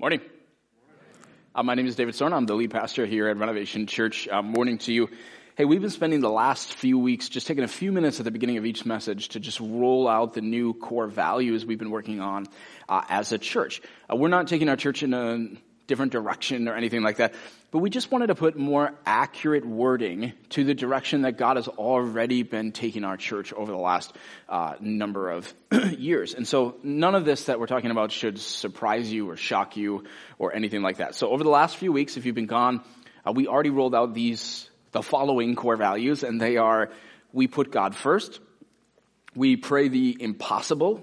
Morning. Uh, my name is David Sorn. I'm the lead pastor here at Renovation Church. Uh, morning to you. Hey, we've been spending the last few weeks just taking a few minutes at the beginning of each message to just roll out the new core values we've been working on uh, as a church. Uh, we're not taking our church in a different direction or anything like that. But we just wanted to put more accurate wording to the direction that God has already been taking our church over the last uh, number of years. And so none of this that we're talking about should surprise you or shock you or anything like that. So over the last few weeks, if you've been gone, uh, we already rolled out these, the following core values, and they are, we put God first, we pray the impossible,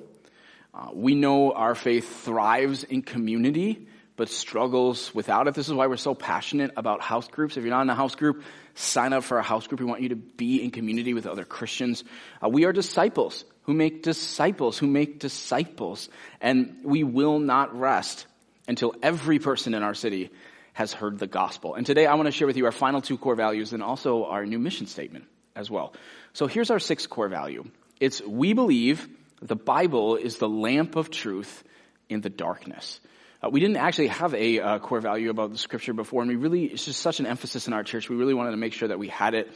uh, we know our faith thrives in community, but struggles without it. This is why we're so passionate about house groups. If you're not in a house group, sign up for a house group. We want you to be in community with other Christians. Uh, we are disciples who make disciples, who make disciples. And we will not rest until every person in our city has heard the gospel. And today I want to share with you our final two core values and also our new mission statement as well. So here's our sixth core value. It's we believe the Bible is the lamp of truth in the darkness. Uh, we didn't actually have a uh, core value about the scripture before, and we really, it's just such an emphasis in our church. We really wanted to make sure that we had it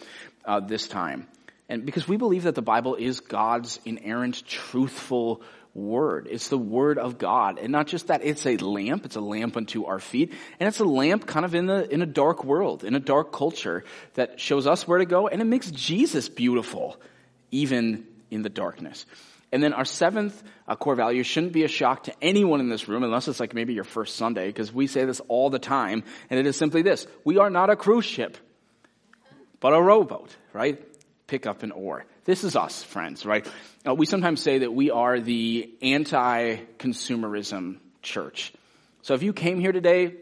uh, this time. And because we believe that the Bible is God's inerrant, truthful word. It's the word of God. And not just that, it's a lamp. It's a lamp unto our feet. And it's a lamp kind of in the, in a dark world, in a dark culture that shows us where to go. And it makes Jesus beautiful, even in the darkness. And then our seventh uh, core value shouldn't be a shock to anyone in this room, unless it's like maybe your first Sunday, because we say this all the time, and it is simply this. We are not a cruise ship, but a rowboat, right? Pick up an oar. This is us, friends, right? Uh, we sometimes say that we are the anti-consumerism church. So if you came here today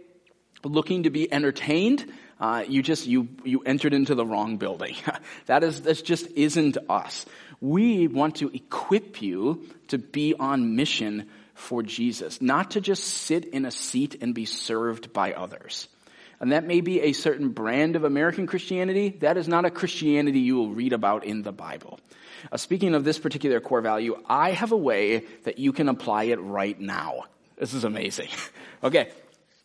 looking to be entertained, uh, you just you you entered into the wrong building. that is that just isn't us. We want to equip you to be on mission for Jesus, not to just sit in a seat and be served by others. And that may be a certain brand of American Christianity. That is not a Christianity you will read about in the Bible. Uh, speaking of this particular core value, I have a way that you can apply it right now. This is amazing. okay,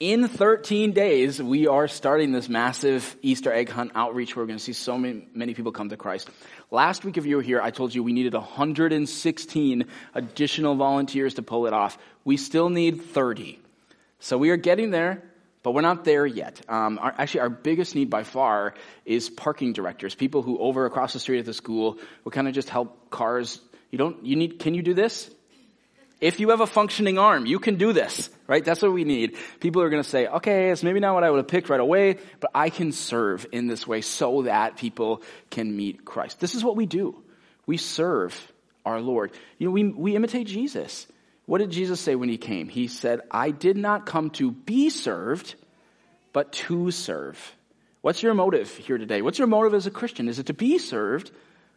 in 13 days, we are starting this massive Easter egg hunt outreach where we're going to see so many, many people come to Christ. Last week, if you were here, I told you we needed 116 additional volunteers to pull it off. We still need 30. So we are getting there, but we're not there yet. Um, our, actually, our biggest need by far is parking directors, people who over across the street at the school will kind of just help cars. You don't, you need, can you do this? If you have a functioning arm, you can do this, right? That's what we need. People are going to say, okay, it's maybe not what I would have picked right away, but I can serve in this way so that people can meet Christ. This is what we do. We serve our Lord. You know, we, we imitate Jesus. What did Jesus say when he came? He said, I did not come to be served, but to serve. What's your motive here today? What's your motive as a Christian? Is it to be served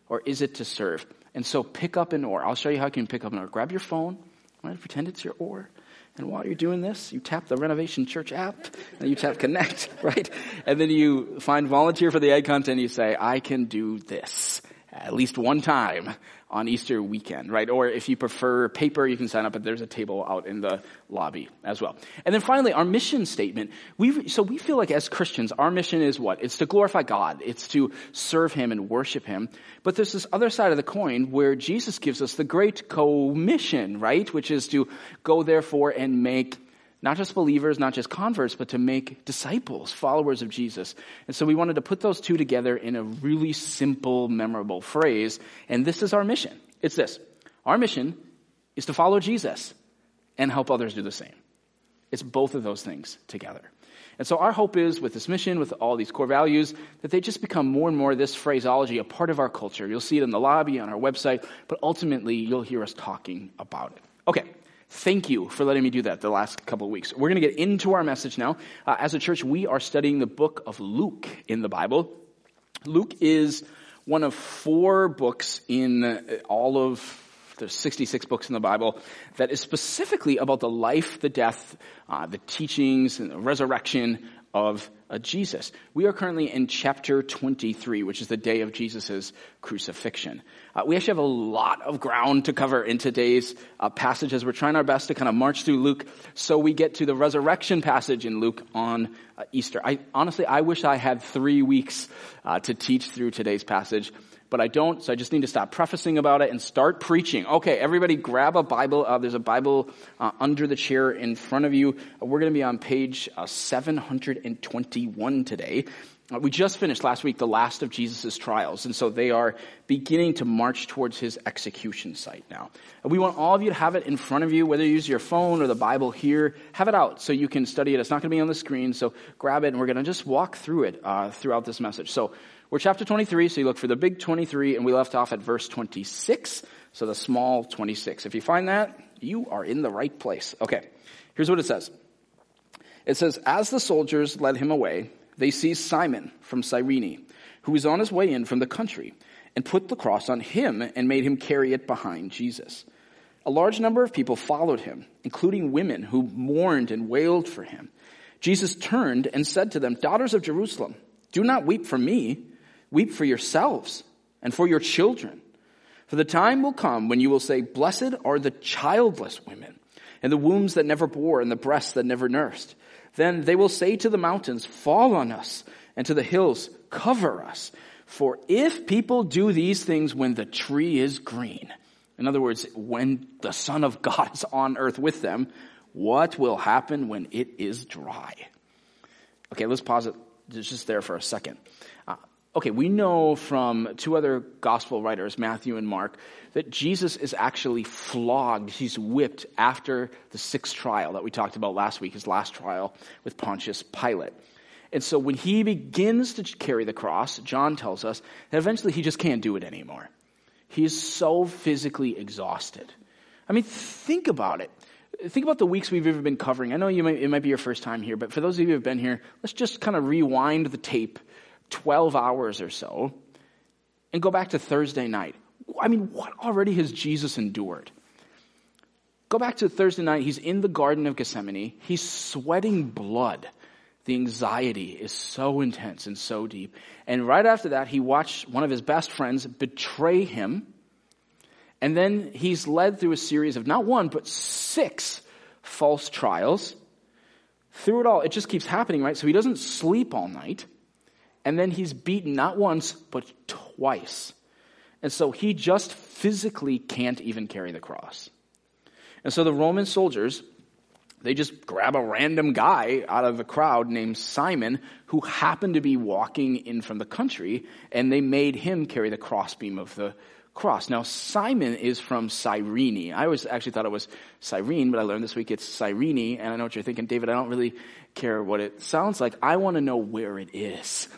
or is it to serve? And so pick up an oar. I'll show you how you can pick up an oar. Grab your phone Right? Pretend it's your oar. And while you're doing this, you tap the Renovation Church app, and you tap connect, right? And then you find volunteer for the egg hunt and you say, I can do this at least one time on Easter weekend, right? Or if you prefer paper, you can sign up, but there's a table out in the lobby as well. And then finally, our mission statement. We so we feel like as Christians, our mission is what? It's to glorify God. It's to serve Him and worship Him. But there's this other side of the coin where Jesus gives us the great commission, right? Which is to go therefore and make not just believers, not just converts, but to make disciples, followers of Jesus. And so we wanted to put those two together in a really simple, memorable phrase. And this is our mission. It's this. Our mission is to follow Jesus and help others do the same. It's both of those things together. And so our hope is with this mission, with all these core values, that they just become more and more this phraseology, a part of our culture. You'll see it in the lobby, on our website, but ultimately you'll hear us talking about it. Okay, Thank you for letting me do that the last couple of weeks. We're going to get into our message now. Uh, as a church, we are studying the book of Luke in the Bible. Luke is one of four books in uh, all of the 66 books in the Bible that is specifically about the life, the death, uh, the teachings, and the resurrection of uh, Jesus. We are currently in chapter 23, which is the day of Jesus' crucifixion. Uh, we actually have a lot of ground to cover in today's uh, passage as we're trying our best to kind of march through Luke so we get to the resurrection passage in Luke on uh, Easter. I, honestly, I wish I had three weeks uh, to teach through today's passage but I don't, so I just need to stop prefacing about it and start preaching. Okay, everybody grab a Bible. Uh, there's a Bible uh, under the chair in front of you. We're going to be on page uh, 721 today. Uh, we just finished last week the last of Jesus' trials, and so they are beginning to march towards his execution site now. We want all of you to have it in front of you, whether you use your phone or the Bible here, have it out so you can study it. It's not going to be on the screen, so grab it, and we're going to just walk through it uh, throughout this message. So we're chapter 23, so you look for the big 23, and we left off at verse 26, so the small 26. If you find that, you are in the right place. Okay, here's what it says. It says, As the soldiers led him away, they seized Simon from Cyrene, who was on his way in from the country, and put the cross on him and made him carry it behind Jesus. A large number of people followed him, including women who mourned and wailed for him. Jesus turned and said to them, Daughters of Jerusalem, do not weep for me Weep for yourselves and for your children. For the time will come when you will say, Blessed are the childless women, and the wombs that never bore, and the breasts that never nursed. Then they will say to the mountains, Fall on us, and to the hills, Cover us. For if people do these things when the tree is green, in other words, when the Son of God is on earth with them, what will happen when it is dry? Okay, let's pause it just there for a second okay, we know from two other gospel writers, Matthew and Mark, that Jesus is actually flogged. He's whipped after the sixth trial that we talked about last week, his last trial with Pontius Pilate. And so when he begins to carry the cross, John tells us that eventually he just can't do it anymore. He is so physically exhausted. I mean, think about it. Think about the weeks we've ever been covering. I know you might, it might be your first time here, but for those of you who have been here, let's just kind of rewind the tape 12 hours or so and go back to Thursday night. I mean, what already has Jesus endured? Go back to Thursday night. He's in the Garden of Gethsemane. He's sweating blood. The anxiety is so intense and so deep. And right after that, he watched one of his best friends betray him. And then he's led through a series of not one, but six false trials. Through it all, it just keeps happening, right? So he doesn't sleep all night. And then he's beaten not once, but twice. And so he just physically can't even carry the cross. And so the Roman soldiers, they just grab a random guy out of the crowd named Simon who happened to be walking in from the country and they made him carry the crossbeam of the cross. Now Simon is from Cyrene. I always actually thought it was Cyrene, but I learned this week it's Cyrene and I know what you're thinking, David, I don't really care what it sounds like. I want to know where it is.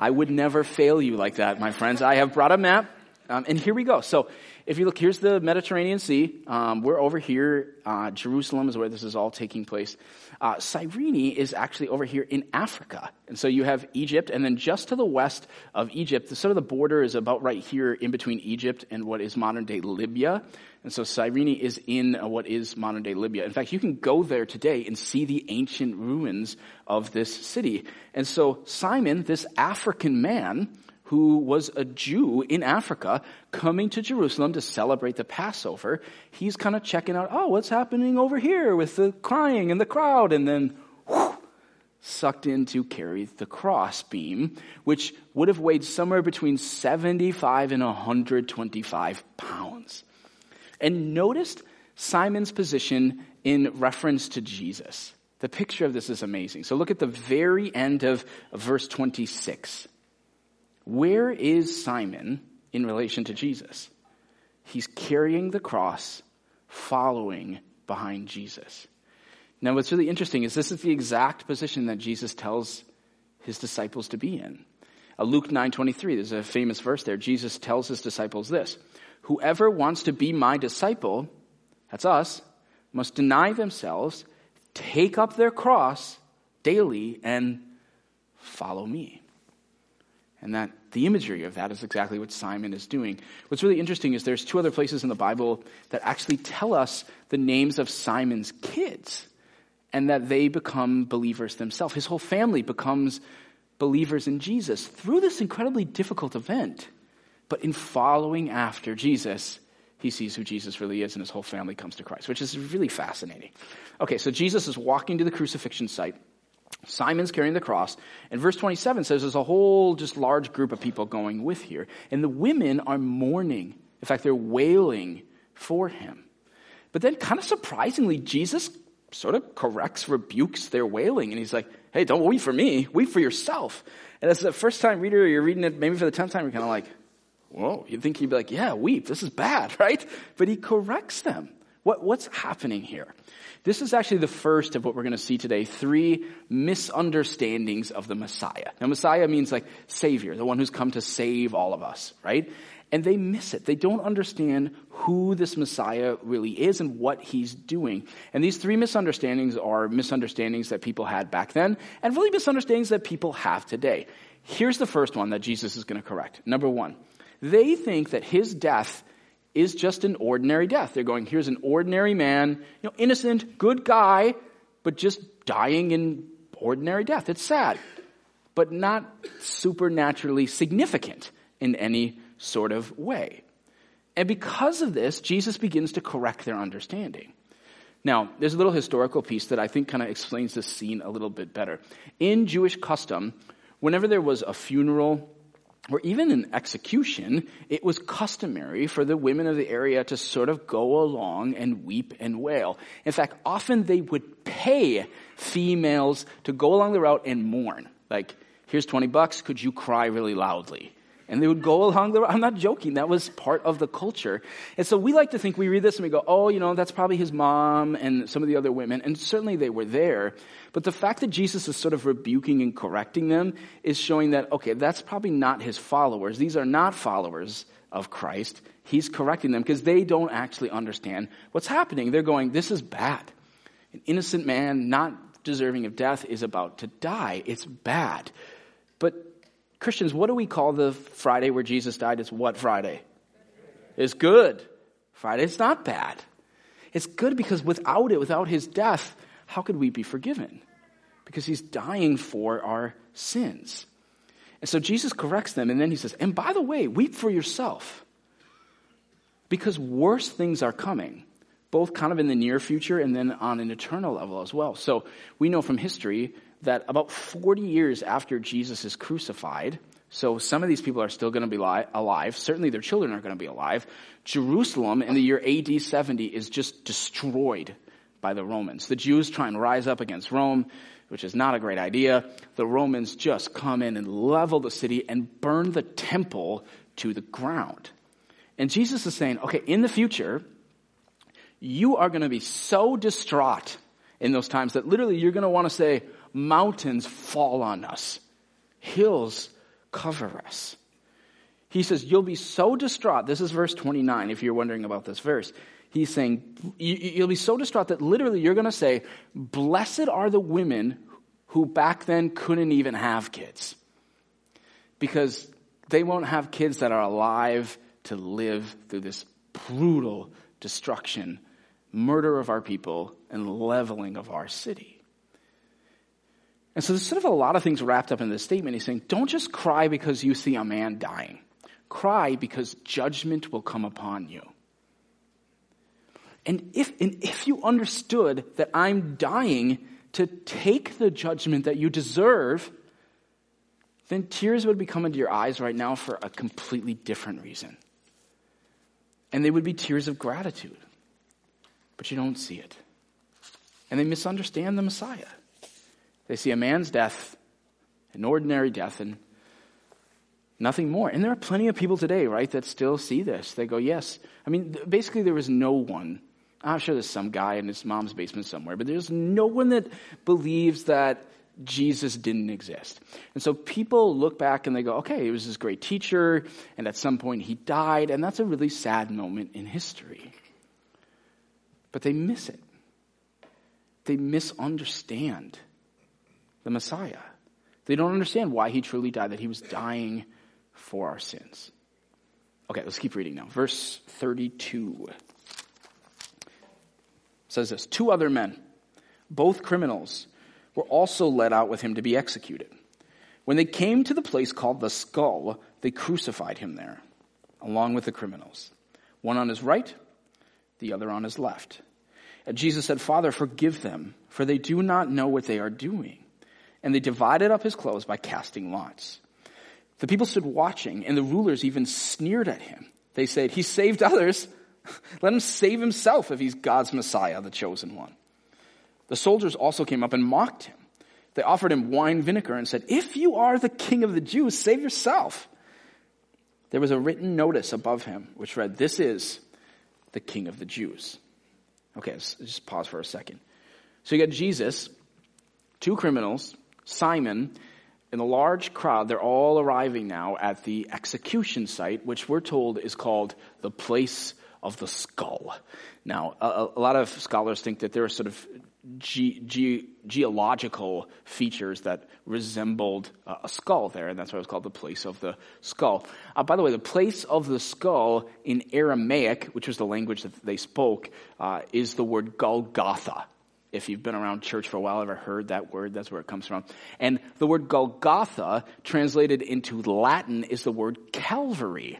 I would never fail you like that, my friends. I have brought a map, um, and here we go. So, if you look, here's the Mediterranean Sea. Um, we're over here. Uh, Jerusalem is where this is all taking place. Uh, Cyrene is actually over here in Africa. And so you have Egypt, and then just to the west of Egypt, the sort of the border is about right here in between Egypt and what is modern day Libya. And so Cyrene is in uh, what is modern day Libya. In fact, you can go there today and see the ancient ruins of this city. And so Simon, this African man, who was a Jew in Africa coming to Jerusalem to celebrate the Passover, he's kind of checking out, oh, what's happening over here with the crying and the crowd? And then, whew, sucked in to carry the cross beam, which would have weighed somewhere between 75 and 125 pounds. And noticed Simon's position in reference to Jesus. The picture of this is amazing. So look at the very end of verse 26. Where is Simon in relation to Jesus? He's carrying the cross, following behind Jesus. Now, what's really interesting is this is the exact position that Jesus tells his disciples to be in. Uh, Luke 9:23, there's a famous verse there. Jesus tells his disciples this: Whoever wants to be my disciple, that's us, must deny themselves, take up their cross daily, and follow me. And that the imagery of that is exactly what Simon is doing. What's really interesting is there's two other places in the Bible that actually tell us the names of Simon's kids. and that they become believers themselves. His whole family becomes believers in Jesus through this incredibly difficult event. But in following after Jesus, he sees who Jesus really is and his whole family comes to Christ, which is really fascinating. Okay, so Jesus is walking to the crucifixion site. Simon's carrying the cross. And verse 27 says there's a whole just large group of people going with here. And the women are mourning. In fact, they're wailing for him. But then, kind of surprisingly, Jesus sort of corrects, rebukes their wailing. And he's like, hey, don't weep for me, weep for yourself. And as the first time reader, you're reading it maybe for the tenth time, you're kind of like, whoa, you'd think he'd be like, yeah, weep, this is bad, right? But he corrects them. What, what's happening here? This is actually the first of what we're going to see today. Three misunderstandings of the Messiah. Now, Messiah means like Savior, the one who's come to save all of us, right? And they miss it. They don't understand who this Messiah really is and what he's doing. And these three misunderstandings are misunderstandings that people had back then and really misunderstandings that people have today. Here's the first one that Jesus is going to correct. Number one, they think that his death is just an ordinary death. They're going, here's an ordinary man, you know, innocent, good guy, but just dying in ordinary death. It's sad, but not supernaturally significant in any sort of way. And because of this, Jesus begins to correct their understanding. Now, there's a little historical piece that I think kind of explains this scene a little bit better. In Jewish custom, whenever there was a funeral or even an execution, it was customary for the women of the area to sort of go along and weep and wail. In fact, often they would pay females to go along the route and mourn. Like, here's 20 bucks, could you cry really loudly? And they would go along the road. I'm not joking, that was part of the culture. And so we like to think, we read this and we go, oh, you know, that's probably his mom and some of the other women. And certainly they were there. But the fact that Jesus is sort of rebuking and correcting them is showing that, okay, that's probably not his followers. These are not followers of Christ. He's correcting them because they don't actually understand what's happening. They're going, this is bad. An innocent man, not deserving of death, is about to die. It's bad. But Christians, what do we call the Friday where Jesus died? It's what Friday? It's good. Friday is not bad. It's good because without it, without his death, how could we be forgiven? Because he's dying for our sins. And so Jesus corrects them, and then he says, And by the way, weep for yourself. Because worse things are coming, both kind of in the near future and then on an eternal level as well. So we know from history that about 40 years after Jesus is crucified, so some of these people are still going to be li- alive. Certainly their children are going to be alive. Jerusalem in the year AD 70 is just destroyed by the Romans. The Jews try and rise up against Rome, which is not a great idea. The Romans just come in and level the city and burn the temple to the ground. And Jesus is saying, okay, in the future, you are going to be so distraught in those times that literally you're going to want to say, mountains fall on us, hills cover us. He says, You'll be so distraught. This is verse 29, if you're wondering about this verse. He's saying, You'll be so distraught that literally you're going to say, Blessed are the women who back then couldn't even have kids. Because they won't have kids that are alive to live through this brutal destruction, murder of our people, and leveling of our city. And so there's sort of a lot of things wrapped up in this statement. He's saying, don't just cry because you see a man dying. Cry because judgment will come upon you. And if, and if you understood that I'm dying to take the judgment that you deserve, then tears would be coming to your eyes right now for a completely different reason. And they would be tears of gratitude. But you don't see it. And they misunderstand the Messiah. They see a man's death, an ordinary death, and nothing more. And there are plenty of people today, right, that still see this. They go, yes. I mean, basically, there was no one. I'm sure there's some guy in his mom's basement somewhere, but there's no one that believes that Jesus didn't exist. And so people look back and they go, okay, he was this great teacher, and at some point he died, and that's a really sad moment in history. But they miss it. They misunderstand the Messiah. They don't understand why he truly died, that he was dying for our sins. Okay, let's keep reading now. Verse 32 says this Two other men, both criminals, were also led out with him to be executed. When they came to the place called the skull, they crucified him there, along with the criminals, one on his right, the other on his left. And Jesus said, Father, forgive them, for they do not know what they are doing. And they divided up his clothes by casting lots. The people stood watching, and the rulers even sneered at him. They said, He saved others. Let him save himself if he's God's Messiah, the chosen one. The soldiers also came up and mocked him. They offered him wine vinegar and said, If you are the king of the Jews, save yourself. There was a written notice above him which read, This is the king of the Jews. Okay, just pause for a second. So you got Jesus, two criminals, Simon, and a large crowd. They're all arriving now at the execution site, which we're told is called the place of the skull. Now, a, a lot of scholars think that there are sort of ge- ge- geological features that resembled uh, a skull there, and that's why it was called the place of the skull. Uh, by the way, the place of the skull in Aramaic, which was the language that they spoke, uh, is the word Golgotha. If you've been around church for a while, ever heard that word? That's where it comes from. And the word Golgotha, translated into Latin, is the word Calvary.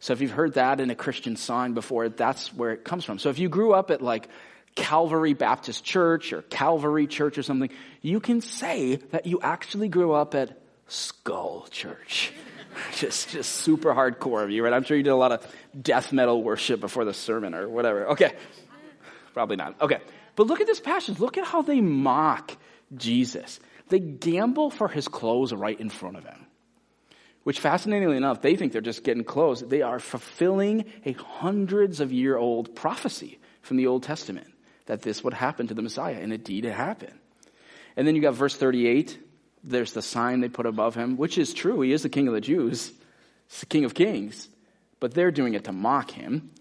So if you've heard that in a Christian song before, that's where it comes from. So if you grew up at like Calvary Baptist Church or Calvary Church or something, you can say that you actually grew up at Skull Church. just, just super hardcore of you, right? I'm sure you did a lot of death metal worship before the sermon or whatever. Okay. Probably not. Okay. But look at this passage. Look at how they mock Jesus. They gamble for his clothes right in front of him. Which, fascinatingly enough, they think they're just getting clothes. They are fulfilling a hundreds of year old prophecy from the Old Testament that this would happen to the Messiah. And indeed, it happened. And then you got verse 38. There's the sign they put above him, which is true. He is the king of the Jews, He's the king of kings. But they're doing it to mock him.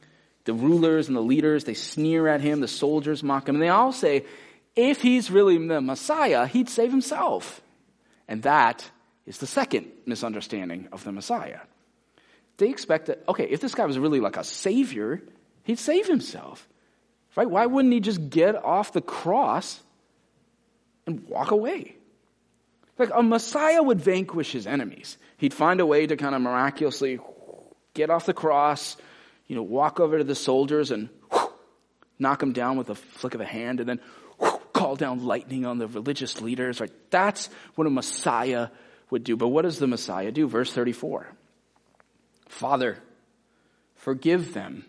The rulers and the leaders, they sneer at him. The soldiers mock him. And they all say, if he's really the Messiah, he'd save himself. And that is the second misunderstanding of the Messiah. They expect that, okay, if this guy was really like a savior, he'd save himself. Right? Why wouldn't he just get off the cross and walk away? Like a Messiah would vanquish his enemies. He'd find a way to kind of miraculously get off the cross, you know, walk over to the soldiers and knock them down with a flick of a hand and then call down lightning on the religious leaders, right? That's what a Messiah would do. But what does the Messiah do? Verse 34. Father, forgive them,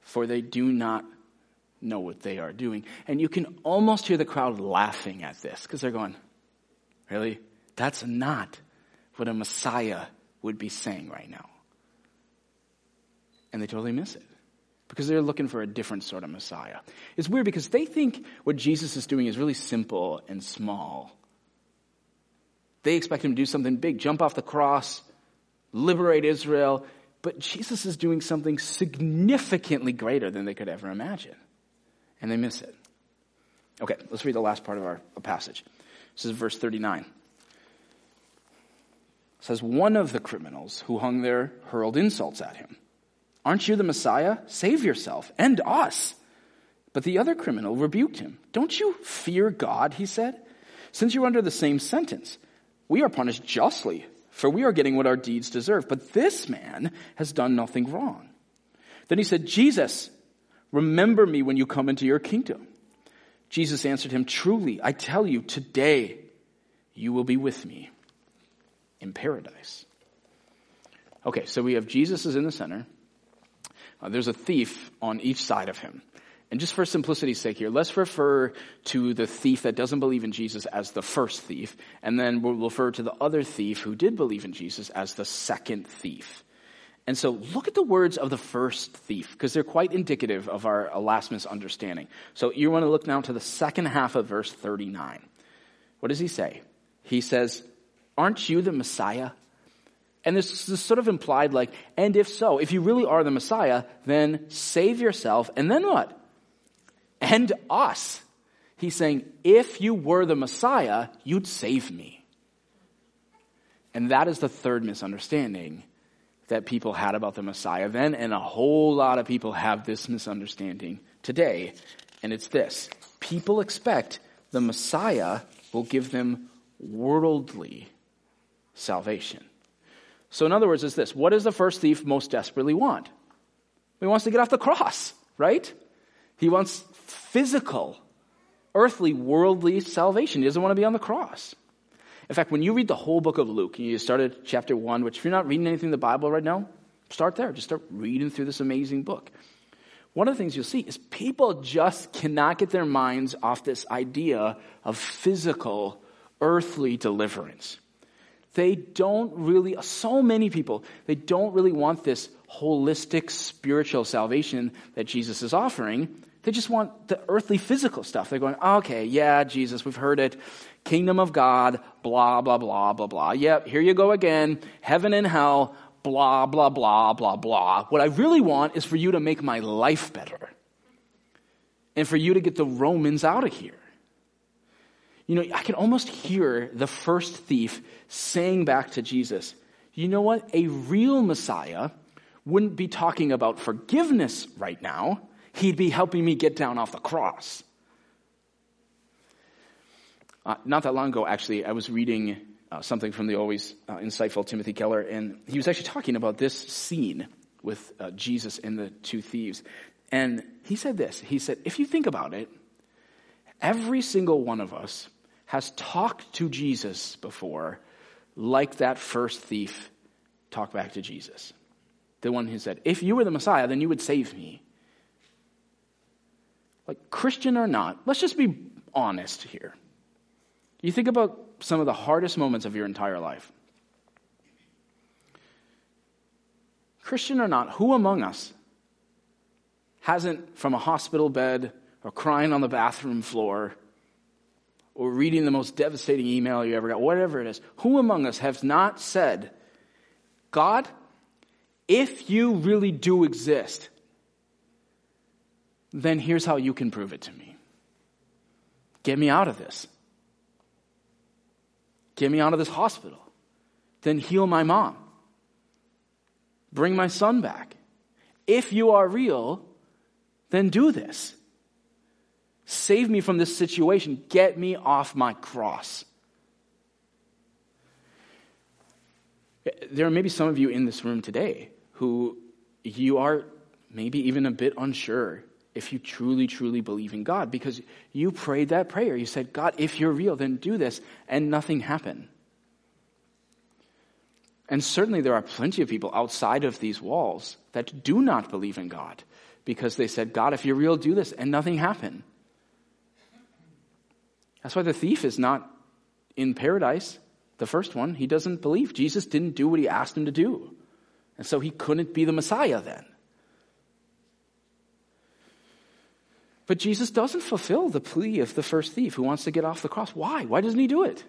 for they do not know what they are doing. And you can almost hear the crowd laughing at this because they're going, Really? That's not what a Messiah would be saying right now and they totally miss it because they're looking for a different sort of Messiah. It's weird because they think what Jesus is doing is really simple and small. They expect him to do something big, jump off the cross, liberate Israel, but Jesus is doing something significantly greater than they could ever imagine. And they miss it. Okay, let's read the last part of our passage. This is verse 39 says one of the criminals who hung there hurled insults at him. Aren't you the Messiah? Save yourself and us. But the other criminal rebuked him. Don't you fear God, he said, since you're under the same sentence. We are punished justly, for we are getting what our deeds deserve. But this man has done nothing wrong. Then he said, Jesus, remember me when you come into your kingdom. Jesus answered him, Truly, I tell you, today you will be with me in paradise. Okay, so we have Jesus is in the center. Uh, there's a thief on each side of him. And just for simplicity's sake here, let's refer to the thief that doesn't believe in Jesus as the first thief, and then we'll refer to the other thief who did believe in Jesus as the second thief. And so look at the words of the first thief, because they're quite indicative of our last misunderstanding. So you want to look now to the second half of verse 39. What does he say? He says, Aren't you the Messiah? And this is sort of implied like, and if so, if you really are the Messiah, then save yourself, and then what? And us. He's saying, if you were the Messiah, you'd save me. And that is the third misunderstanding that people had about the Messiah then, and a whole lot of people have this misunderstanding today And it's this people expect the Messiah will give them worldly salvation. So, in other words, is this what does the first thief most desperately want? He wants to get off the cross, right? He wants physical, earthly, worldly salvation. He doesn't want to be on the cross. In fact, when you read the whole book of Luke, you start at chapter 1, which if you're not reading anything in the Bible right now, start there. Just start reading through this amazing book. One of the things you'll see is people just cannot get their minds off this idea of physical, earthly deliverance. They don't really, so many people, they don't really want this holistic spiritual salvation that Jesus is offering. They just want the earthly physical stuff. They're going, okay, yeah, Jesus, we've heard it. Kingdom of God, blah, blah, blah, blah, blah. Yep, here you go again. Heaven and hell, blah, blah, blah, blah, blah. What I really want is for you to make my life better and for you to get the Romans out of here. You know, I can almost hear the first thief saying back to Jesus, you know what? A real Messiah wouldn't be talking about forgiveness right now. He'd be helping me get down off the cross. Uh, not that long ago, actually, I was reading uh, something from the always uh, insightful Timothy Keller, and he was actually talking about this scene with uh, Jesus and the two thieves. And he said this He said, if you think about it, every single one of us has talked to Jesus before, like that first thief talked back to Jesus. The one who said, If you were the Messiah, then you would save me. Like, Christian or not, let's just be honest here. You think about some of the hardest moments of your entire life. Christian or not, who among us hasn't, from a hospital bed or crying on the bathroom floor, or reading the most devastating email you ever got, whatever it is, who among us has not said, God, if you really do exist, then here's how you can prove it to me. Get me out of this. Get me out of this hospital. Then heal my mom. Bring my son back. If you are real, then do this. Save me from this situation. Get me off my cross. There are maybe some of you in this room today who you are maybe even a bit unsure if you truly, truly believe in God because you prayed that prayer. You said, God, if you're real, then do this, and nothing happened. And certainly there are plenty of people outside of these walls that do not believe in God because they said, God, if you're real, do this, and nothing happened. That's why the thief is not in paradise, the first one. He doesn't believe. Jesus didn't do what he asked him to do. And so he couldn't be the Messiah then. But Jesus doesn't fulfill the plea of the first thief who wants to get off the cross. Why? Why doesn't he do it?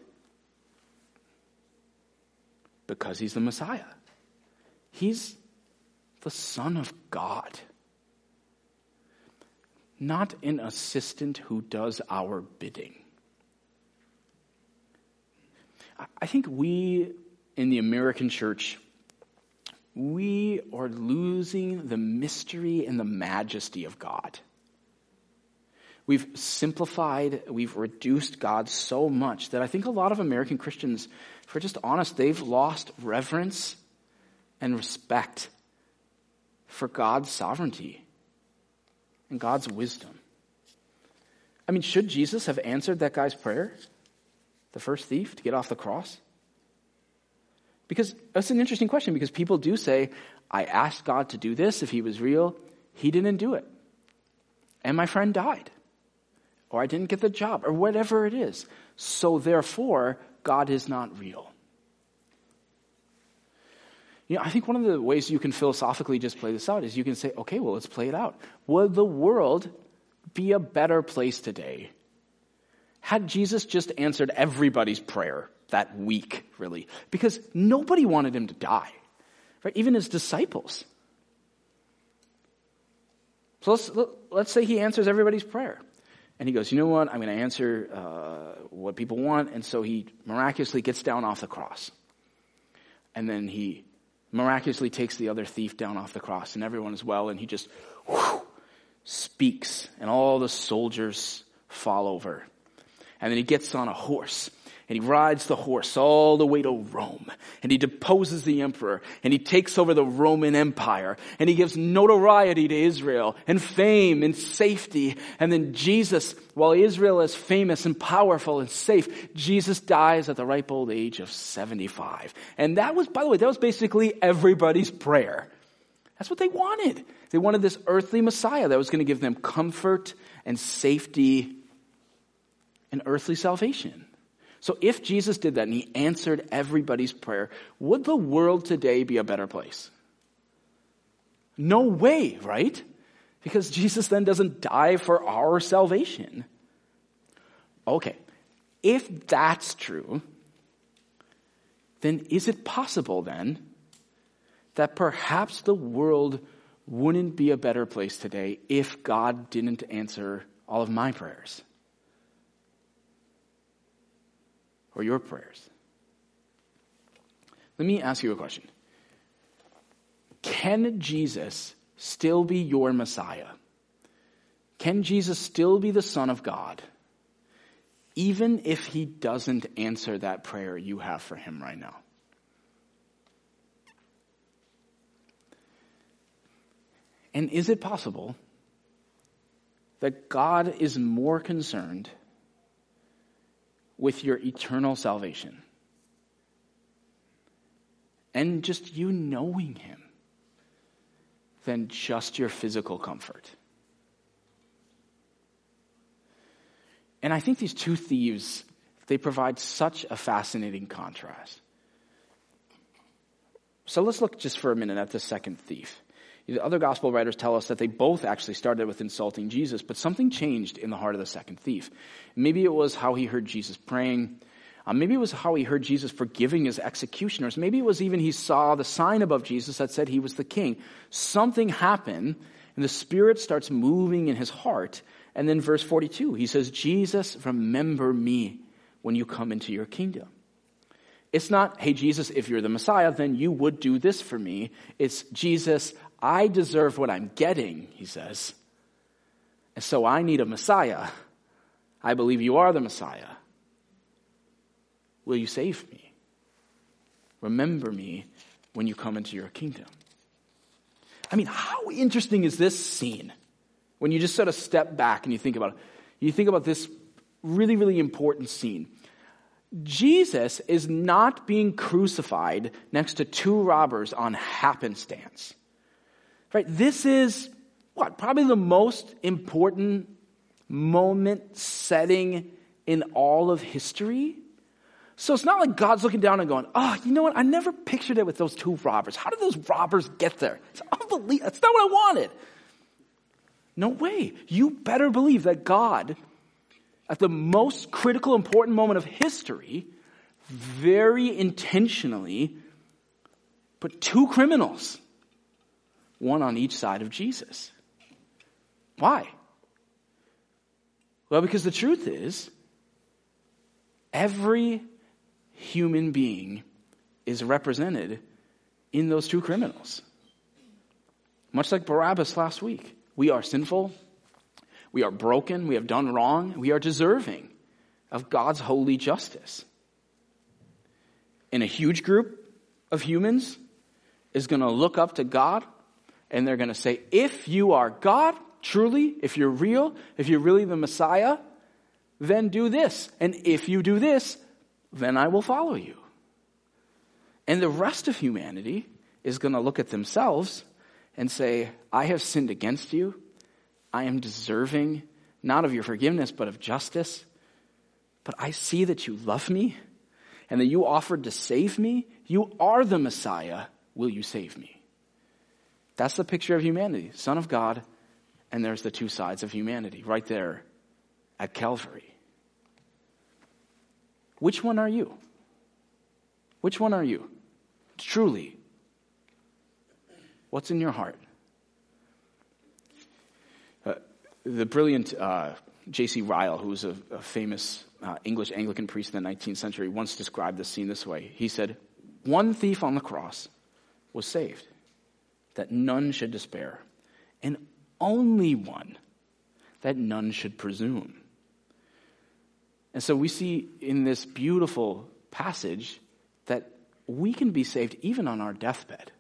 Because he's the Messiah. He's the Son of God not an assistant who does our bidding. I think we in the American church, we are losing the mystery and the majesty of God. We've simplified, we've reduced God so much that I think a lot of American Christians, if we're just honest, they've lost reverence and respect for God's sovereignty and God's wisdom. I mean, should Jesus have answered that guy's prayer? The first thief to get off the cross? Because that's an interesting question because people do say, I asked God to do this if he was real. He didn't do it. And my friend died. Or I didn't get the job, or whatever it is. So therefore, God is not real. You know, I think one of the ways you can philosophically just play this out is you can say, okay, well, let's play it out. Would the world be a better place today had Jesus just answered everybody's prayer that week, really, because nobody wanted him to die, right? Even his disciples. So let's, say he answers everybody's prayer. And he goes, you know what? I'm going to answer uh, what people want. And so he miraculously gets down off the cross. And then he miraculously takes the other thief down off the cross, and everyone is well, and he just whew, speaks, and all the soldiers fall over. And then he gets on a horse and he rides the horse all the way to Rome and he deposes the emperor and he takes over the Roman Empire and he gives notoriety to Israel and fame and safety. And then Jesus, while Israel is famous and powerful and safe, Jesus dies at the ripe old age of 75. And that was, by the way, that was basically everybody's prayer. That's what they wanted. They wanted this earthly Messiah that was going to give them comfort and safety and earthly salvation. So if Jesus did that and he answered everybody's prayer, would the world today be a better place? No way, right? Because Jesus then doesn't die for our salvation. Okay, if that's true, then is it possible then that perhaps the world wouldn't be a better place today if God didn't answer all of my prayers? Or your prayers. Let me ask you a question. Can Jesus still be your Messiah? Can Jesus still be the Son of God, even if he doesn't answer that prayer you have for him right now? And is it possible that God is more concerned with your eternal salvation. And just you knowing Him than just your physical comfort. And I think these two thieves, they provide such a fascinating contrast. So let's look just for a minute at the second thief. The other gospel writers tell us that they both actually started with insulting Jesus, but something changed in the heart of the second thief. Maybe it was how he heard Jesus praying. Uh, maybe it was how he heard Jesus forgiving his executioners. Maybe it was even he saw the sign above Jesus that said he was the king. Something happened, and the Spirit starts moving in his heart. And then verse 42, he says, Jesus, remember me when you come into your kingdom. It's not, hey, Jesus, if you're the Messiah, then you would do this for me. It's, Jesus, I deserve what I'm getting, he says. And so I need a Messiah. I believe you are the Messiah. Will you save me? Remember me when you come into your kingdom. I mean, how interesting is this scene? When you just sort of step back and you think about it, you think about this really, really important scene. Jesus is not being crucified next to two robbers on happenstance. Right? This is what? Probably the most important moment setting in all of history. So it's not like God's looking down and going, oh, you know what? I never pictured it with those two robbers. How did those robbers get there? It's unbelievable. That's not what I wanted. No way. You better believe that God, at the most critical, important moment of history, very intentionally put two criminals one on each side of Jesus. Why? Well, because the truth is, every human being is represented in those two criminals. Much like Barabbas last week. We are sinful, we are broken, we have done wrong, we are deserving of God's holy justice. And a huge group of humans is going to look up to God and they're going to say, if you are God, truly, if you're real, if you're really the Messiah, then do this. And if you do this, then I will follow you. And the rest of humanity is going to look at themselves and say, I have sinned against you. I am deserving not of your forgiveness, but of justice. But I see that you love me and that you offered to save me. You are the Messiah. Will you save me? That's the picture of humanity. Son of God, and there's the two sides of humanity right there at Calvary. Which one are you? Which one are you? Truly. What's in your heart? Uh, the brilliant uh, J.C. Ryle, who was a, a famous uh, English Anglican priest in the 19th century, once described the scene this way. He said, One thief on the cross was saved that none should despair. And only one, that none should presume. And so we see in this beautiful passage that we can be saved even on our deathbed.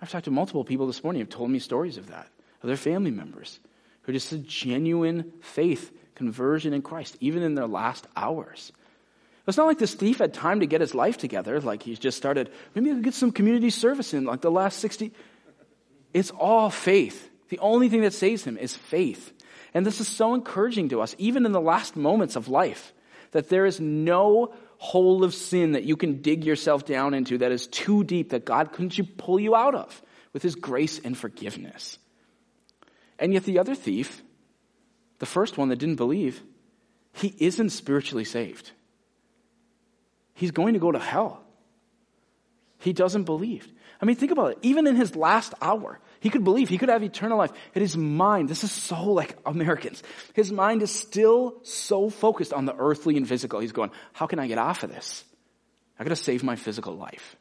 I've talked to multiple people this morning who have told me stories of that, of their family members who just a genuine faith, conversion in Christ, even in their last hours. It's not like this thief had time to get his life together, like he's just started, maybe I could get some community service in, like the last 60. It's all faith. The only thing that saves him is faith. And this is so encouraging to us, even in the last moments of life, that there is no hole of sin that you can dig yourself down into that is too deep that God couldn't you pull you out of with his grace and forgiveness. And yet the other thief, the first one that didn't believe, he isn't spiritually saved. He's going to go to hell. He doesn't believe. I mean, think about it. Even in his last hour, he could believe, he could have eternal life. And his mind, this is so like Americans, his mind is still so focused on the earthly and physical. He's going, how can I get off of this? I gotta save my physical life.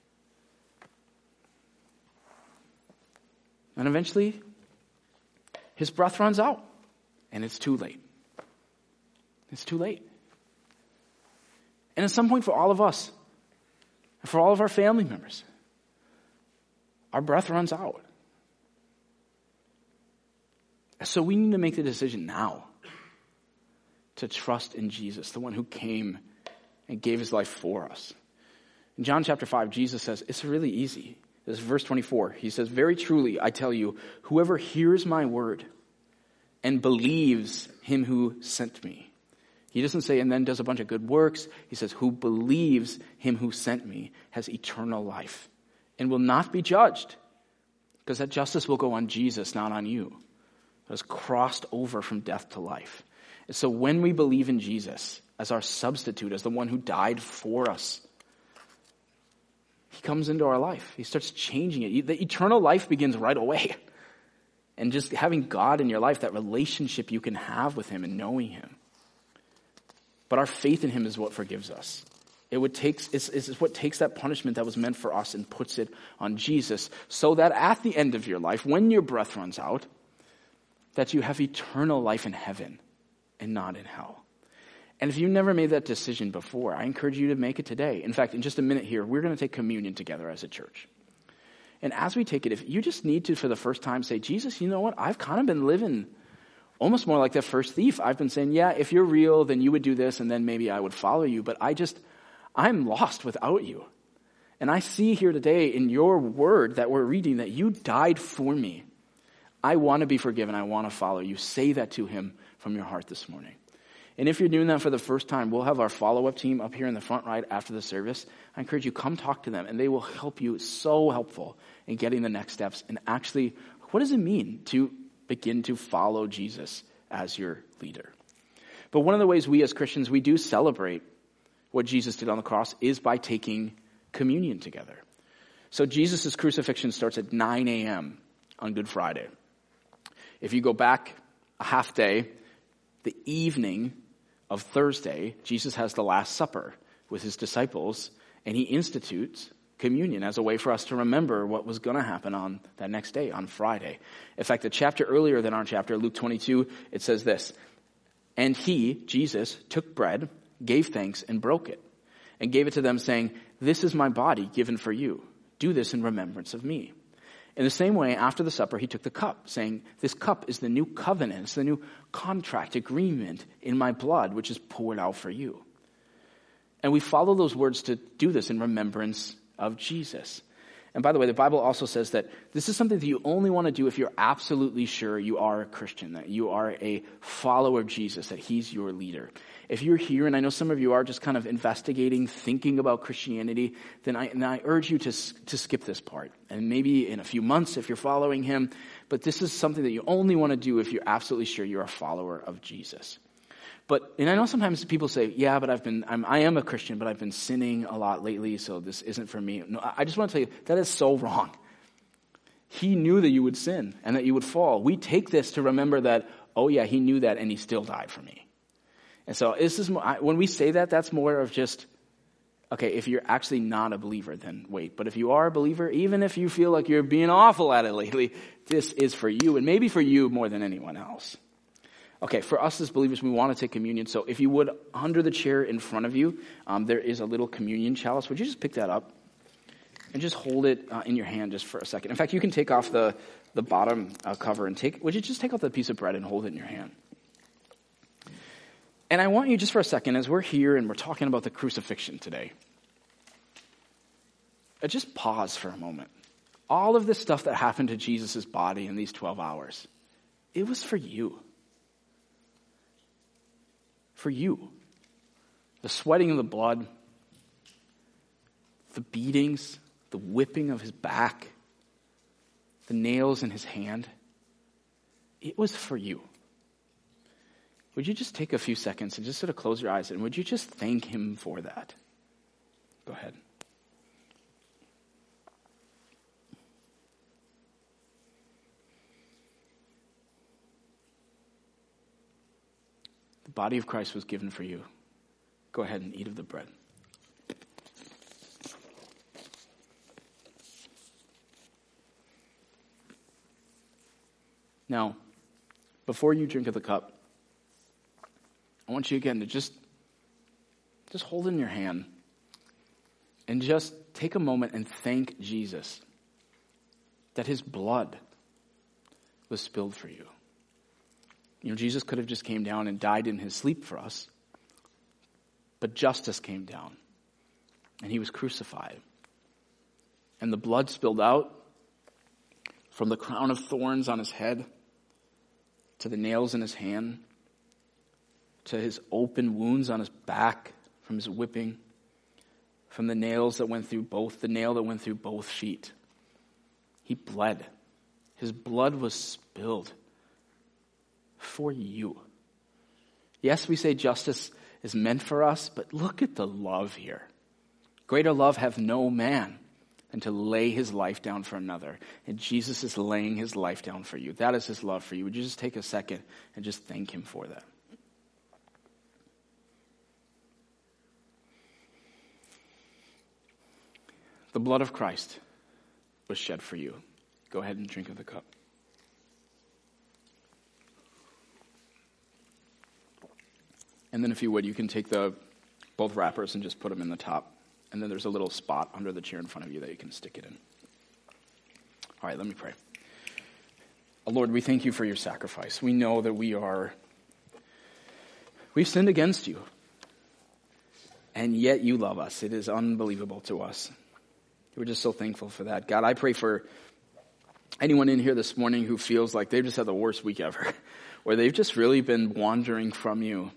And eventually, his breath runs out, and it's too late. It's too late. And at some point, for all of us, and for all of our family members, our breath runs out. So we need to make the decision now to trust in Jesus, the one who came and gave his life for us. In John chapter 5, Jesus says, it's really easy. This is verse 24. He says, Very truly, I tell you, whoever hears my word and believes him who sent me. He doesn't say, and then does a bunch of good works. He says, who believes him who sent me has eternal life and will not be judged because that justice will go on Jesus, not on you that has crossed over from death to life. And so when we believe in Jesus as our substitute, as the one who died for us, he comes into our life. He starts changing it. The eternal life begins right away. And just having God in your life, that relationship you can have with him and knowing him. But our faith in him is what forgives us. It would takes, it's, it's what takes that punishment that was meant for us and puts it on Jesus so that at the end of your life, when your breath runs out, that you have eternal life in heaven and not in hell. And if you've never made that decision before, I encourage you to make it today. In fact, in just a minute here, we're going to take communion together as a church. And as we take it, if you just need to, for the first time, say, Jesus, you know what? I've kind of been living almost more like that first thief. I've been saying, yeah, if you're real, then you would do this, and then maybe I would follow you. But I just, I'm lost without you. And I see here today in your word that we're reading that you died for me. I want to be forgiven. I want to follow you. Say that to him from your heart this morning. And if you're doing that for the first time, we'll have our follow up team up here in the front right after the service. I encourage you, come talk to them and they will help you. so helpful in getting the next steps and actually, what does it mean to begin to follow Jesus as your leader? But one of the ways we as Christians, we do celebrate what Jesus did on the cross is by taking communion together. So Jesus' crucifixion starts at 9 a.m. on Good Friday. If you go back a half day, the evening of Thursday, Jesus has the Last Supper with his disciples, and he institutes communion as a way for us to remember what was going to happen on that next day, on Friday. In fact, the chapter earlier than our chapter, Luke 22, it says this And he, Jesus, took bread, gave thanks, and broke it, and gave it to them, saying, This is my body given for you. Do this in remembrance of me. In the same way, after the supper, he took the cup, saying, This cup is the new covenant, it's the new contract, agreement in my blood, which is poured out for you. And we follow those words to do this in remembrance of Jesus. And by the way, the Bible also says that this is something that you only want to do if you're absolutely sure you are a Christian, that you are a follower of Jesus, that he's your leader. If you're here, and I know some of you are just kind of investigating, thinking about Christianity, then I, I urge you to, to skip this part. And maybe in a few months if you're following him, but this is something that you only want to do if you're absolutely sure you're a follower of Jesus. But, and I know sometimes people say, yeah, but I've been, I'm, I am a Christian, but I've been sinning a lot lately, so this isn't for me. No, I just want to tell you, that is so wrong. He knew that you would sin and that you would fall. We take this to remember that, oh yeah, he knew that and he still died for me. And so this is when we say that, that's more of just Okay, if you're actually not a believer, then wait. But if you are a believer, even if you feel like you're being awful at it lately, this is for you, and maybe for you more than anyone else. Okay, for us as believers, we want to take communion. So if you would, under the chair in front of you, um, there is a little communion chalice. Would you just pick that up and just hold it uh, in your hand just for a second? In fact, you can take off the, the bottom uh, cover and take, would you just take off the piece of bread and hold it in your hand? And I want you just for a second, as we're here and we're talking about the crucifixion today, uh, just pause for a moment. All of this stuff that happened to Jesus' body in these 12 hours, it was for you. For you. The sweating of the blood, the beatings, the whipping of his back, the nails in his hand, it was for you. Would you just take a few seconds and just sort of close your eyes and would you just thank him for that? Go ahead. Body of Christ was given for you. Go ahead and eat of the bread. Now, before you drink of the cup, I want you again to just just hold in your hand and just take a moment and thank Jesus that his blood was spilled for you. You know, Jesus could have just came down and died in his sleep for us. But justice came down and he was crucified. And the blood spilled out from the crown of thorns on his head to the nails in his hand to his open wounds on his back from his whipping, from the nails that went through both, the nail that went through both feet. He bled. His blood was spilled for you. Yes, we say justice is meant for us, but look at the love here. Greater love have no man than to lay his life down for another. And Jesus is laying his life down for you. That is his love for you. Would you just take a second and just thank him for that? The blood of Christ was shed for you. Go ahead and drink of the cup. And then, if you would, you can take the both wrappers and just put them in the top. And then there's a little spot under the chair in front of you that you can stick it in. All right, let me pray. Oh, Lord, we thank you for your sacrifice. We know that we are, we've sinned against you. And yet you love us. It is unbelievable to us. We're just so thankful for that. God, I pray for anyone in here this morning who feels like they've just had the worst week ever, or they've just really been wandering from you.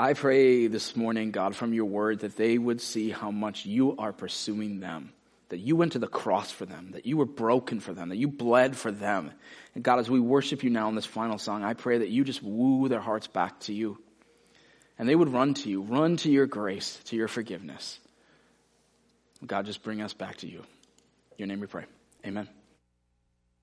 I pray this morning, God, from your word, that they would see how much you are pursuing them, that you went to the cross for them, that you were broken for them, that you bled for them. And God, as we worship you now in this final song, I pray that you just woo their hearts back to you. And they would run to you, run to your grace, to your forgiveness. God, just bring us back to you. In your name we pray. Amen.